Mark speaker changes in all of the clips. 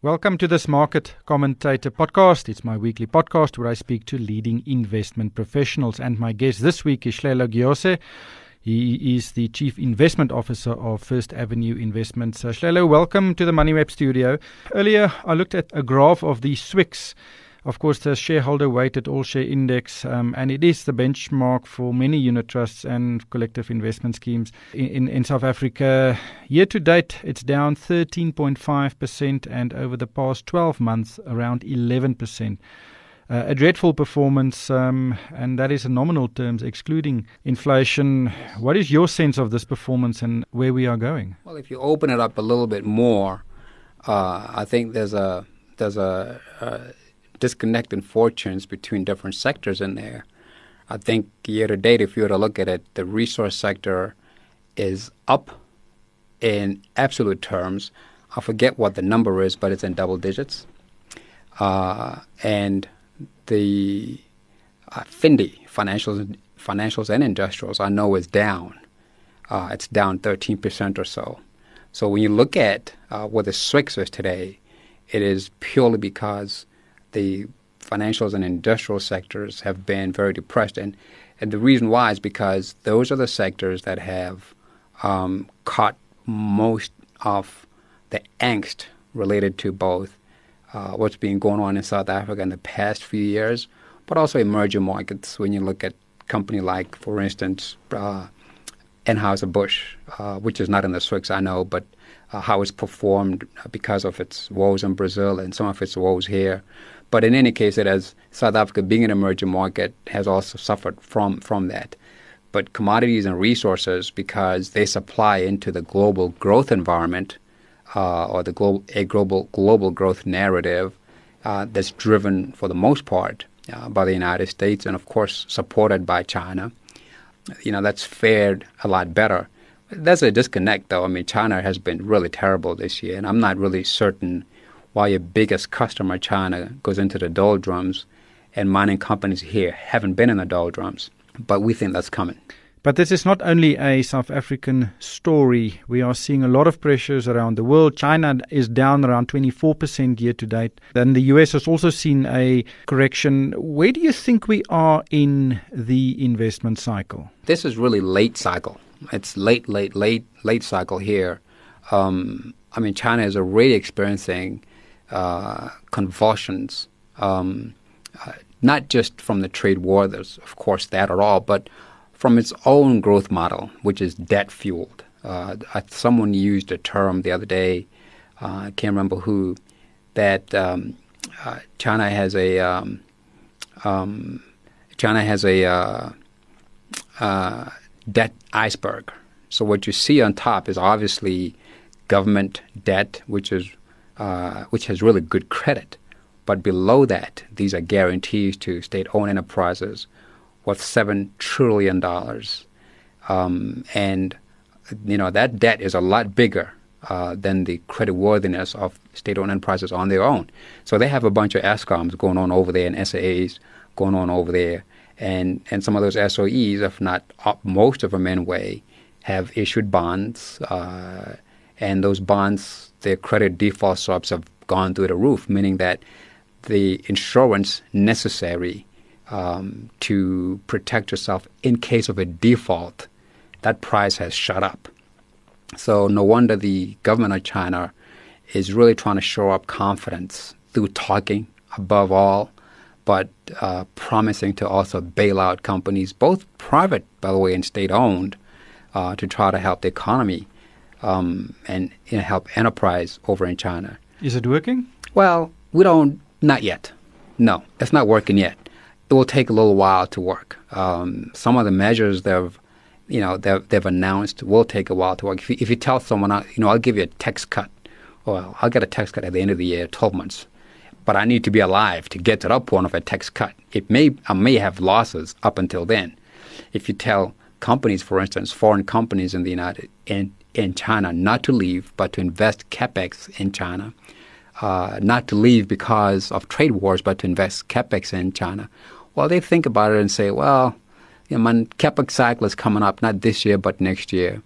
Speaker 1: Welcome to this Market Commentator podcast. It's my weekly podcast where I speak to leading investment professionals. And my guest this week is Hlelo Giyose. He is the Chief Investment Officer of First Avenue Investments. Uh, Hlelo, welcome to the MoneyWeb studio. Earlier, I looked at a graph of the SWIX of course, the shareholder weighted all share index, um, and it is the benchmark for many unit trusts and collective investment schemes in, in, in South Africa. Year to date, it's down 13.5%, and over the past 12 months, around 11%. Uh, a dreadful performance, um, and that is in nominal terms, excluding inflation. What is your sense of this performance and where we are going?
Speaker 2: Well, if you open it up a little bit more, uh, I think there's a there's a, a disconnect in fortunes between different sectors in there. I think year to date, if you were to look at it, the resource sector is up in absolute terms. I forget what the number is, but it's in double digits. Uh, and the uh, FINDI, financials, financials and industrials, I know is down. Uh, it's down 13% or so. So when you look at uh, what the SWIX is today, it is purely because the financials and industrial sectors have been very depressed. And, and the reason why is because those are the sectors that have um, caught most of the angst related to both uh, what's been going on in South Africa in the past few years, but also emerging markets. When you look at company like, for instance, uh, Anheuser-Busch, uh, which is not in the SWIX, I know, but uh, how it's performed because of its woes in Brazil and some of its woes here. But in any case, it has South Africa being an emerging market has also suffered from from that. But commodities and resources, because they supply into the global growth environment uh, or the global a global global growth narrative uh, that's driven for the most part uh, by the United States and of course supported by China. You know that's fared a lot better. There's a disconnect, though. I mean, China has been really terrible this year, and I'm not really certain why your biggest customer, China, goes into the doldrums, and mining companies here haven't been in the doldrums. But we think that's coming.
Speaker 1: But this is not only a South African story. We are seeing a lot of pressures around the world. China is down around 24% year to date. Then the US has also seen a correction. Where do you think we are in the investment cycle?
Speaker 2: This is really late cycle. It's late, late, late, late cycle here. Um, I mean, China is already experiencing uh, convulsions, um, uh, not just from the trade war, there's of course that at all, but from its own growth model, which is debt fueled. Uh, someone used a term the other day, uh, I can't remember who, that um, uh, China has a um, um, China has a debt iceberg. So what you see on top is obviously government debt, which is uh, which has really good credit. But below that, these are guarantees to state-owned enterprises worth seven trillion dollars, um, and you know that debt is a lot bigger uh, than the creditworthiness of state-owned enterprises on their own. So they have a bunch of Eskoms going on over there and SAAs going on over there, and and some of those SOEs, if not most of them anyway, have issued bonds, uh, and those bonds their credit default swaps have gone through the roof, meaning that the insurance necessary um, to protect yourself in case of a default, that price has shot up. So no wonder the government of China is really trying to show up confidence through talking above all, but uh, promising to also bail out companies, both private, by the way, and state owned, uh, to try to help the economy um, and you know, help enterprise over in China.
Speaker 1: Is it working?
Speaker 2: Well, we don't, not yet. No, it's not working yet. It will take a little while to work. Um, some of the measures they've, you know, they've, they've announced will take a while to work. If you, if you tell someone, you know, I'll give you a tax cut, well, I'll get a tax cut at the end of the year, 12 months. But I need to be alive to get to that point of a tax cut. It may, I may have losses up until then. If you tell companies, for instance, foreign companies in the United in in China, not to leave, but to invest capex in China. Uh, not to leave because of trade wars, but to invest capex in China. Well, they think about it and say, well, you know, my capex cycle is coming up not this year, but next year.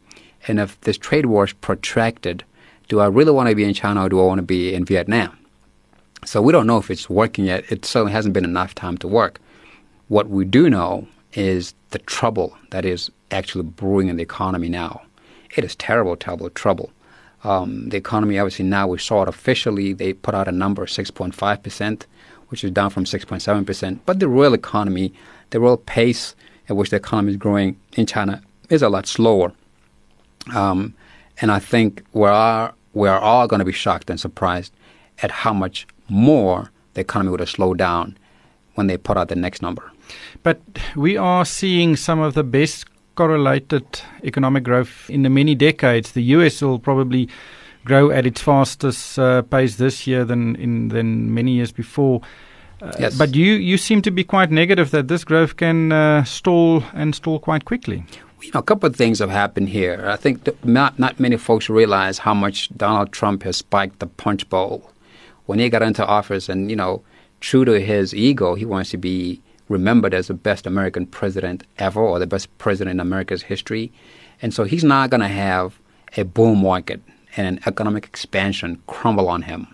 Speaker 2: And if this trade war is protracted, do I really want to be in China or do I want to be in Vietnam? So we don't know if it's working yet. It certainly hasn't been enough time to work. What we do know is the trouble that is actually brewing in the economy now. It is terrible, terrible trouble. Um, the economy, obviously, now we saw it officially. They put out a number, of 6.5%, which is down from 6.7%. But the real economy, the real pace at which the economy is growing in China is a lot slower. Um, and I think we are, we are all going to be shocked and surprised at how much more the economy would have slowed down when they put out the next number.
Speaker 1: But we are seeing some of the best correlated economic growth in the many decades. The US will probably grow at its fastest uh, pace this year than in than many years before. Uh,
Speaker 2: Yes.
Speaker 1: But you, you seem to be quite negative that this growth can uh, stall and stall quite quickly.
Speaker 2: You know, a couple of things have happened here. I think not not many folks realize how much Donald Trump has spiked the punch bowl. When he got into office, and you know, true to his ego, he wants to be remembered as the best American president ever, or the best president in America's history. And so he's not going to have a bull market and an economic expansion crumble on him.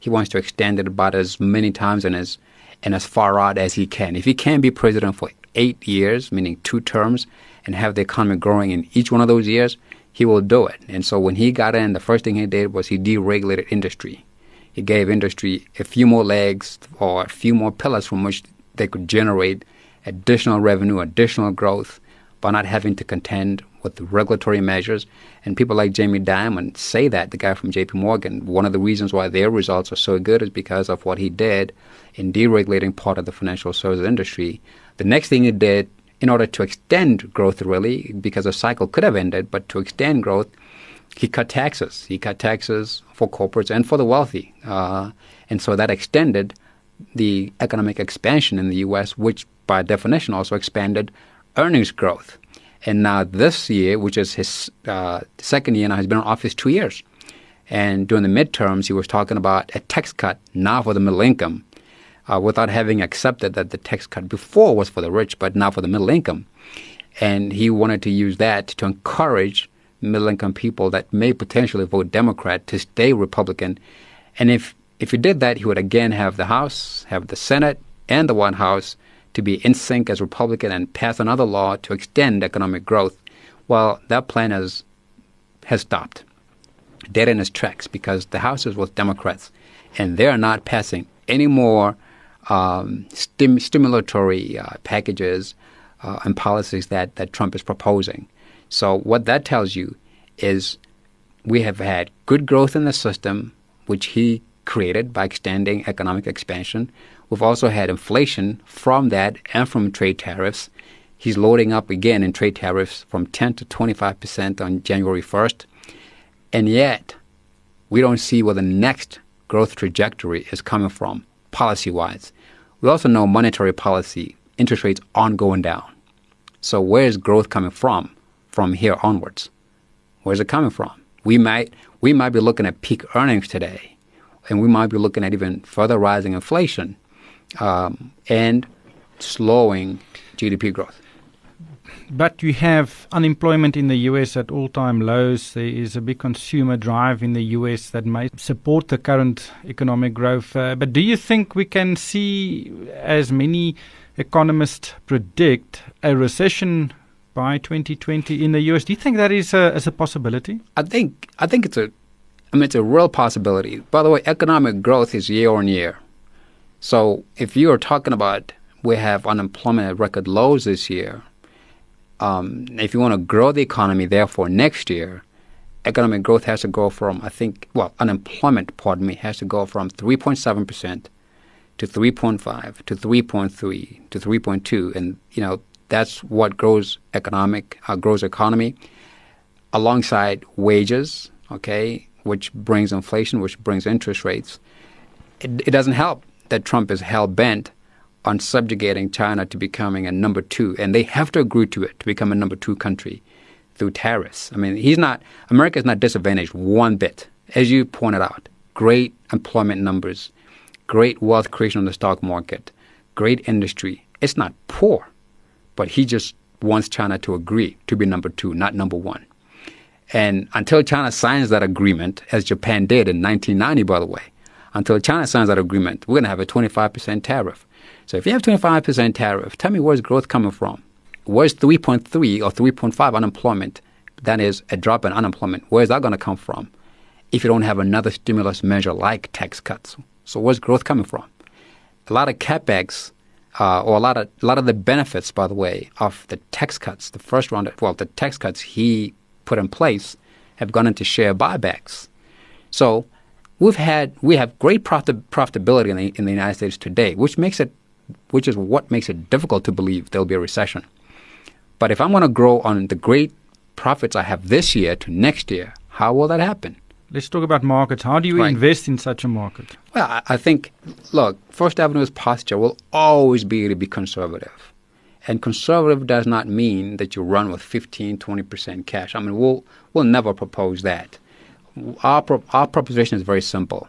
Speaker 2: He wants to extend it about as many times and as and as far out as he can. If he can be president for eight years, meaning two terms, and have the economy growing in each one of those years, he will do it. And so when he got in, the first thing he did was he deregulated industry. He gave industry a few more legs or a few more pillars from which they could generate additional revenue, additional growth by not having to contend with regulatory measures. And people like Jamie Dimon say that, the guy from JP Morgan, one of the reasons why their results are so good is because of what he did in deregulating part of the financial services industry. The next thing he did in order to extend growth, really, because the cycle could have ended, but to extend growth, he cut taxes. He cut taxes for corporates and for the wealthy. Uh, and so that extended the economic expansion in the U.S., which by definition also expanded earnings growth. And now this year, which is his uh, second year now, he's been in office two years. And during the midterms, he was talking about a tax cut now for the middle income, uh, without having accepted that the tax cut before was for the rich, but now for the middle income. And he wanted to use that to encourage middle income people that may potentially vote Democrat to stay Republican. And if if he did that, he would again have the House, have the Senate, and the White House to be in sync as Republican and pass another law to extend economic growth. Well, that plan has has stopped, dead in its tracks, because the House is with Democrats, and they are not passing any more um, stim- stimulatory uh, packages uh, and policies that, that Trump is proposing. So what that tells you is we have had good growth in the system, which he created by extending economic expansion. We've also had inflation from that and from trade tariffs. He's loading up again in trade tariffs from 10 to 25 percent on January 1st. And yet, we don't see where the next growth trajectory is coming from policy wise. We also know monetary policy, interest rates aren't going down. So, where is growth coming from from here onwards? Where's it coming from? We might, we might be looking at peak earnings today, and we might be looking at even further rising inflation um, and slowing GDP growth.
Speaker 1: But you have unemployment in the US at all time lows. There is a big consumer drive in the US that may support the current economic growth. Uh, but do you think we can see, as many economists predict, a recession by 2020 in the US? Do you think that is a, is a possibility?
Speaker 2: I think I think it's a I mean it's a real possibility. By the way, economic growth is year on year. So if you are talking about we have unemployment at record lows this year, um, if you want to grow the economy, therefore next year, economic growth has to go from I think well unemployment, pardon me, has to go from 3.7 percent to 3.5 to 3.3 to 3.2, and you know that's what grows economic uh, grows economy alongside wages, okay, which brings inflation, which brings interest rates. It, it doesn't help that Trump is hell bent on subjugating China to becoming a number two, and they have to agree to it to become a number two country through tariffs. I mean, he's not America is not disadvantaged one bit, as you pointed out. Great employment numbers, great wealth creation on the stock market, great industry. It's not poor, but he just wants China to agree to be number two, not number one. And until China signs that agreement, as Japan did in 1990, by the way, until China signs that agreement, we're going to have a 25% tariff. So if you have 25% tariff, tell me where's growth coming from? Where's 3.3 or 3.5 unemployment? That is a drop in unemployment. Where's that going to come from? If you don't have another stimulus measure like tax cuts, so where's growth coming from? A lot of capex, uh, or a lot of a lot of the benefits, by the way, of the tax cuts, the first round, of, well, the tax cuts he put in place, have gone into share buybacks. So we've had we have great profit, profitability in the, in the United States today, which makes it which is what makes it difficult to believe there'll be a recession. But if I'm going to grow on the great profits I have this year to next year, how will that happen?
Speaker 1: Let's talk about markets. How do you
Speaker 2: Right.
Speaker 1: invest in such a market?
Speaker 2: Well, I, think, look, First Avenue's posture will always be to be conservative. And conservative does not mean that you run with 15, 20% cash. I mean, we'll, we'll never propose that. Our, pro- our proposition is very simple.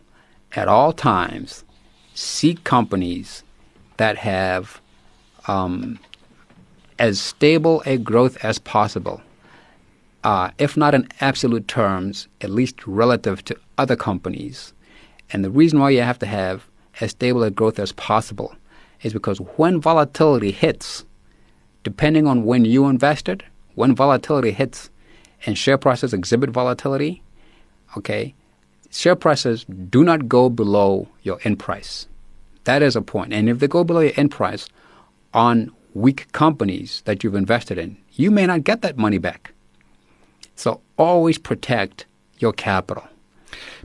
Speaker 2: At all times, seek companies that have um, as stable a growth as possible uh, if not in absolute terms, at least relative to other companies. And the reason why you have to have as stable a growth as possible is because when volatility hits, depending on when you invested, when volatility hits and share prices exhibit volatility, okay, share prices do not go below your end price. That is a point. And if they go below your end price on weak companies that you've invested in, you may not get that money back. So always protect your capital.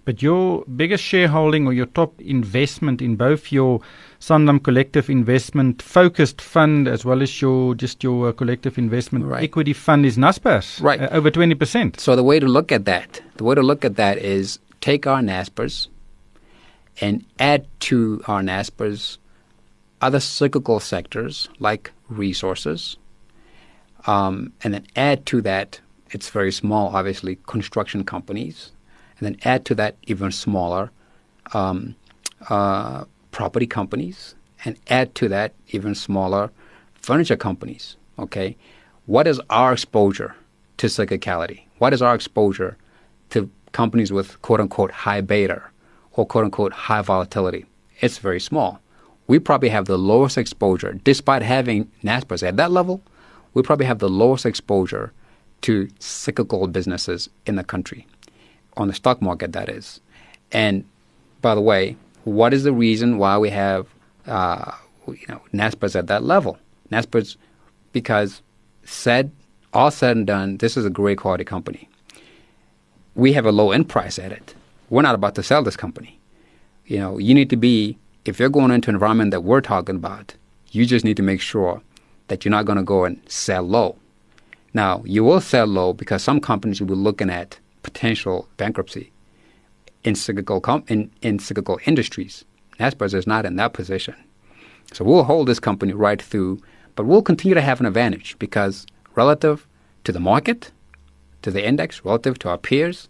Speaker 1: But your biggest shareholding or your top investment in both your Sanlam Collective Investment focused fund as well as your just your uh, collective investment
Speaker 2: Right.
Speaker 1: equity fund is Naspers,
Speaker 2: Right.
Speaker 1: uh, over twenty percent.
Speaker 2: So the way to look at that, the way to look at that is take our NASPERS and add to our NASPERS other cyclical sectors like resources, um, and then add to that, it's very small, obviously, construction companies, and then add to that even smaller um, uh, property companies, and add to that even smaller furniture companies. Okay, what is our exposure to cyclicality? What is our exposure to companies with quote unquote high beta or quote unquote high volatility? It's very small. We probably have the lowest exposure, despite having NASPERS at that level. We probably have the lowest exposure to cyclical businesses in the country, on the stock market, that is. And by the way, what is the reason why we have uh, you know NASPERS at that level? NASPERS because said all said and done, this is a great quality company. We have a low end price at it. We're not about to sell this company. You know, you need to be if you're going into an environment that we're talking about, you just need to make sure that you're not going to go and sell low. Now, you will sell low because some companies will be looking at potential bankruptcy in cyclical com- in, in cyclical industries. Naspers is not in that position. So we'll hold this company right through, but we'll continue to have an advantage because relative to the market, to the index, relative to our peers,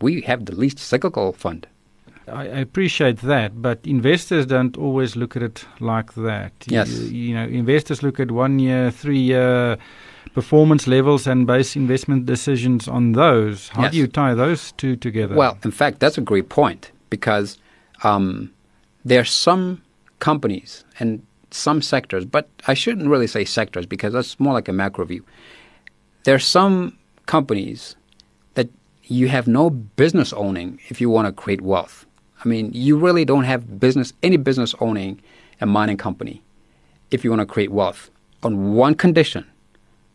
Speaker 2: we have the least cyclical fund.
Speaker 1: I, appreciate that, but investors don't always look at it like that.
Speaker 2: Yes.
Speaker 1: You, you know, investors look at one year, three year performance levels and base investment decisions on those. How
Speaker 2: Yes.
Speaker 1: do you tie those two together?
Speaker 2: Well, in fact, that's a great point because um, there are some companies and some sectors, but I shouldn't really say sectors because that's more like a macro view. There are some companies that you have no business owning if you want to create wealth. I mean, you really don't have business any business owning a mining company if you want to create wealth on one condition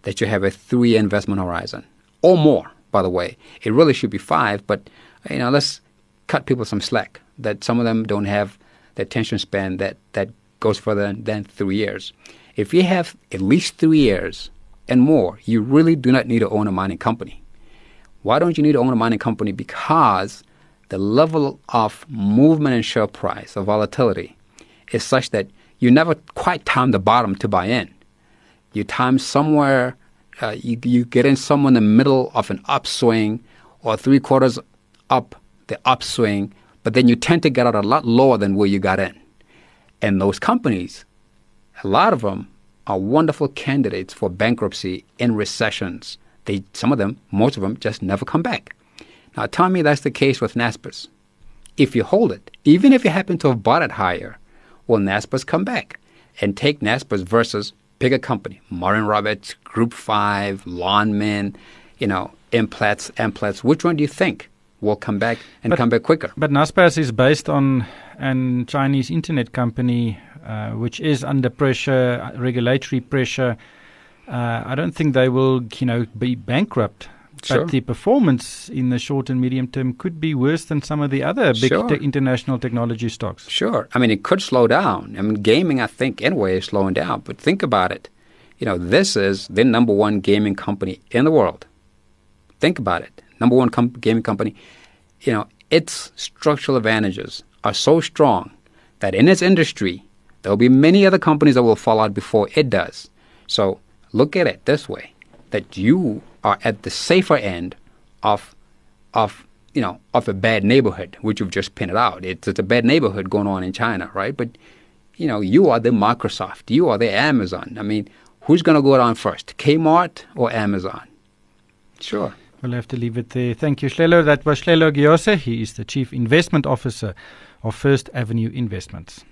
Speaker 2: that you have a three investment horizon or more, by the way. It really should be five, but you know, let's cut people some slack that some of them don't have the attention span that, that goes further than three years. If you have at least three years and more, you really do not need to own a mining company. Why don't you need to own a mining company? Because the level of movement in share price or volatility is such that you never quite time the bottom to buy in. You time somewhere, uh, you, you get in somewhere in the middle of an upswing or three quarters up the upswing, but then you tend to get out a lot lower than where you got in. And those companies, a lot of them are wonderful candidates for bankruptcy in recessions. They, some of them, most of them, just never come back. Now, tell me that's the case with Naspers. if you hold it, even if you happen to have bought it higher, will Naspers come back and take Naspers versus pick a company, Murray & Roberts, Group 5, Lonmin, you know, Implats, Amplats. Which one do you think will come back and
Speaker 1: But-
Speaker 2: come back quicker?
Speaker 1: But Naspers is based on an Chinese internet company uh, which is under pressure, uh, regulatory pressure. Uh, I don't think they will, you know, be bankrupt.
Speaker 2: Sure.
Speaker 1: But the performance in the short and medium term could be worse than some of the other big
Speaker 2: Sure.
Speaker 1: te- international technology stocks.
Speaker 2: Sure. I mean, it could slow down. I mean, gaming, I think, anyway, is slowing down. But think about it. You know, this is the number one gaming company in the world. Think about it. Number one com- gaming company. You know, its structural advantages are so strong that in its industry, there will be many other companies that will fall out before it does. So look at it this way that you are at the safer end of of you know of a bad neighborhood, which you've just pointed out. It's, it's a bad neighborhood going on in China, right? But you know, you are the Microsoft, you are the Amazon. I mean, who's going to go down first, Kmart or Amazon? Sure.
Speaker 1: We'll have to leave it there. Thank you, Hlelo. That was Hlelo Giyose. He is the Chief Investment Officer of First Avenue Investments.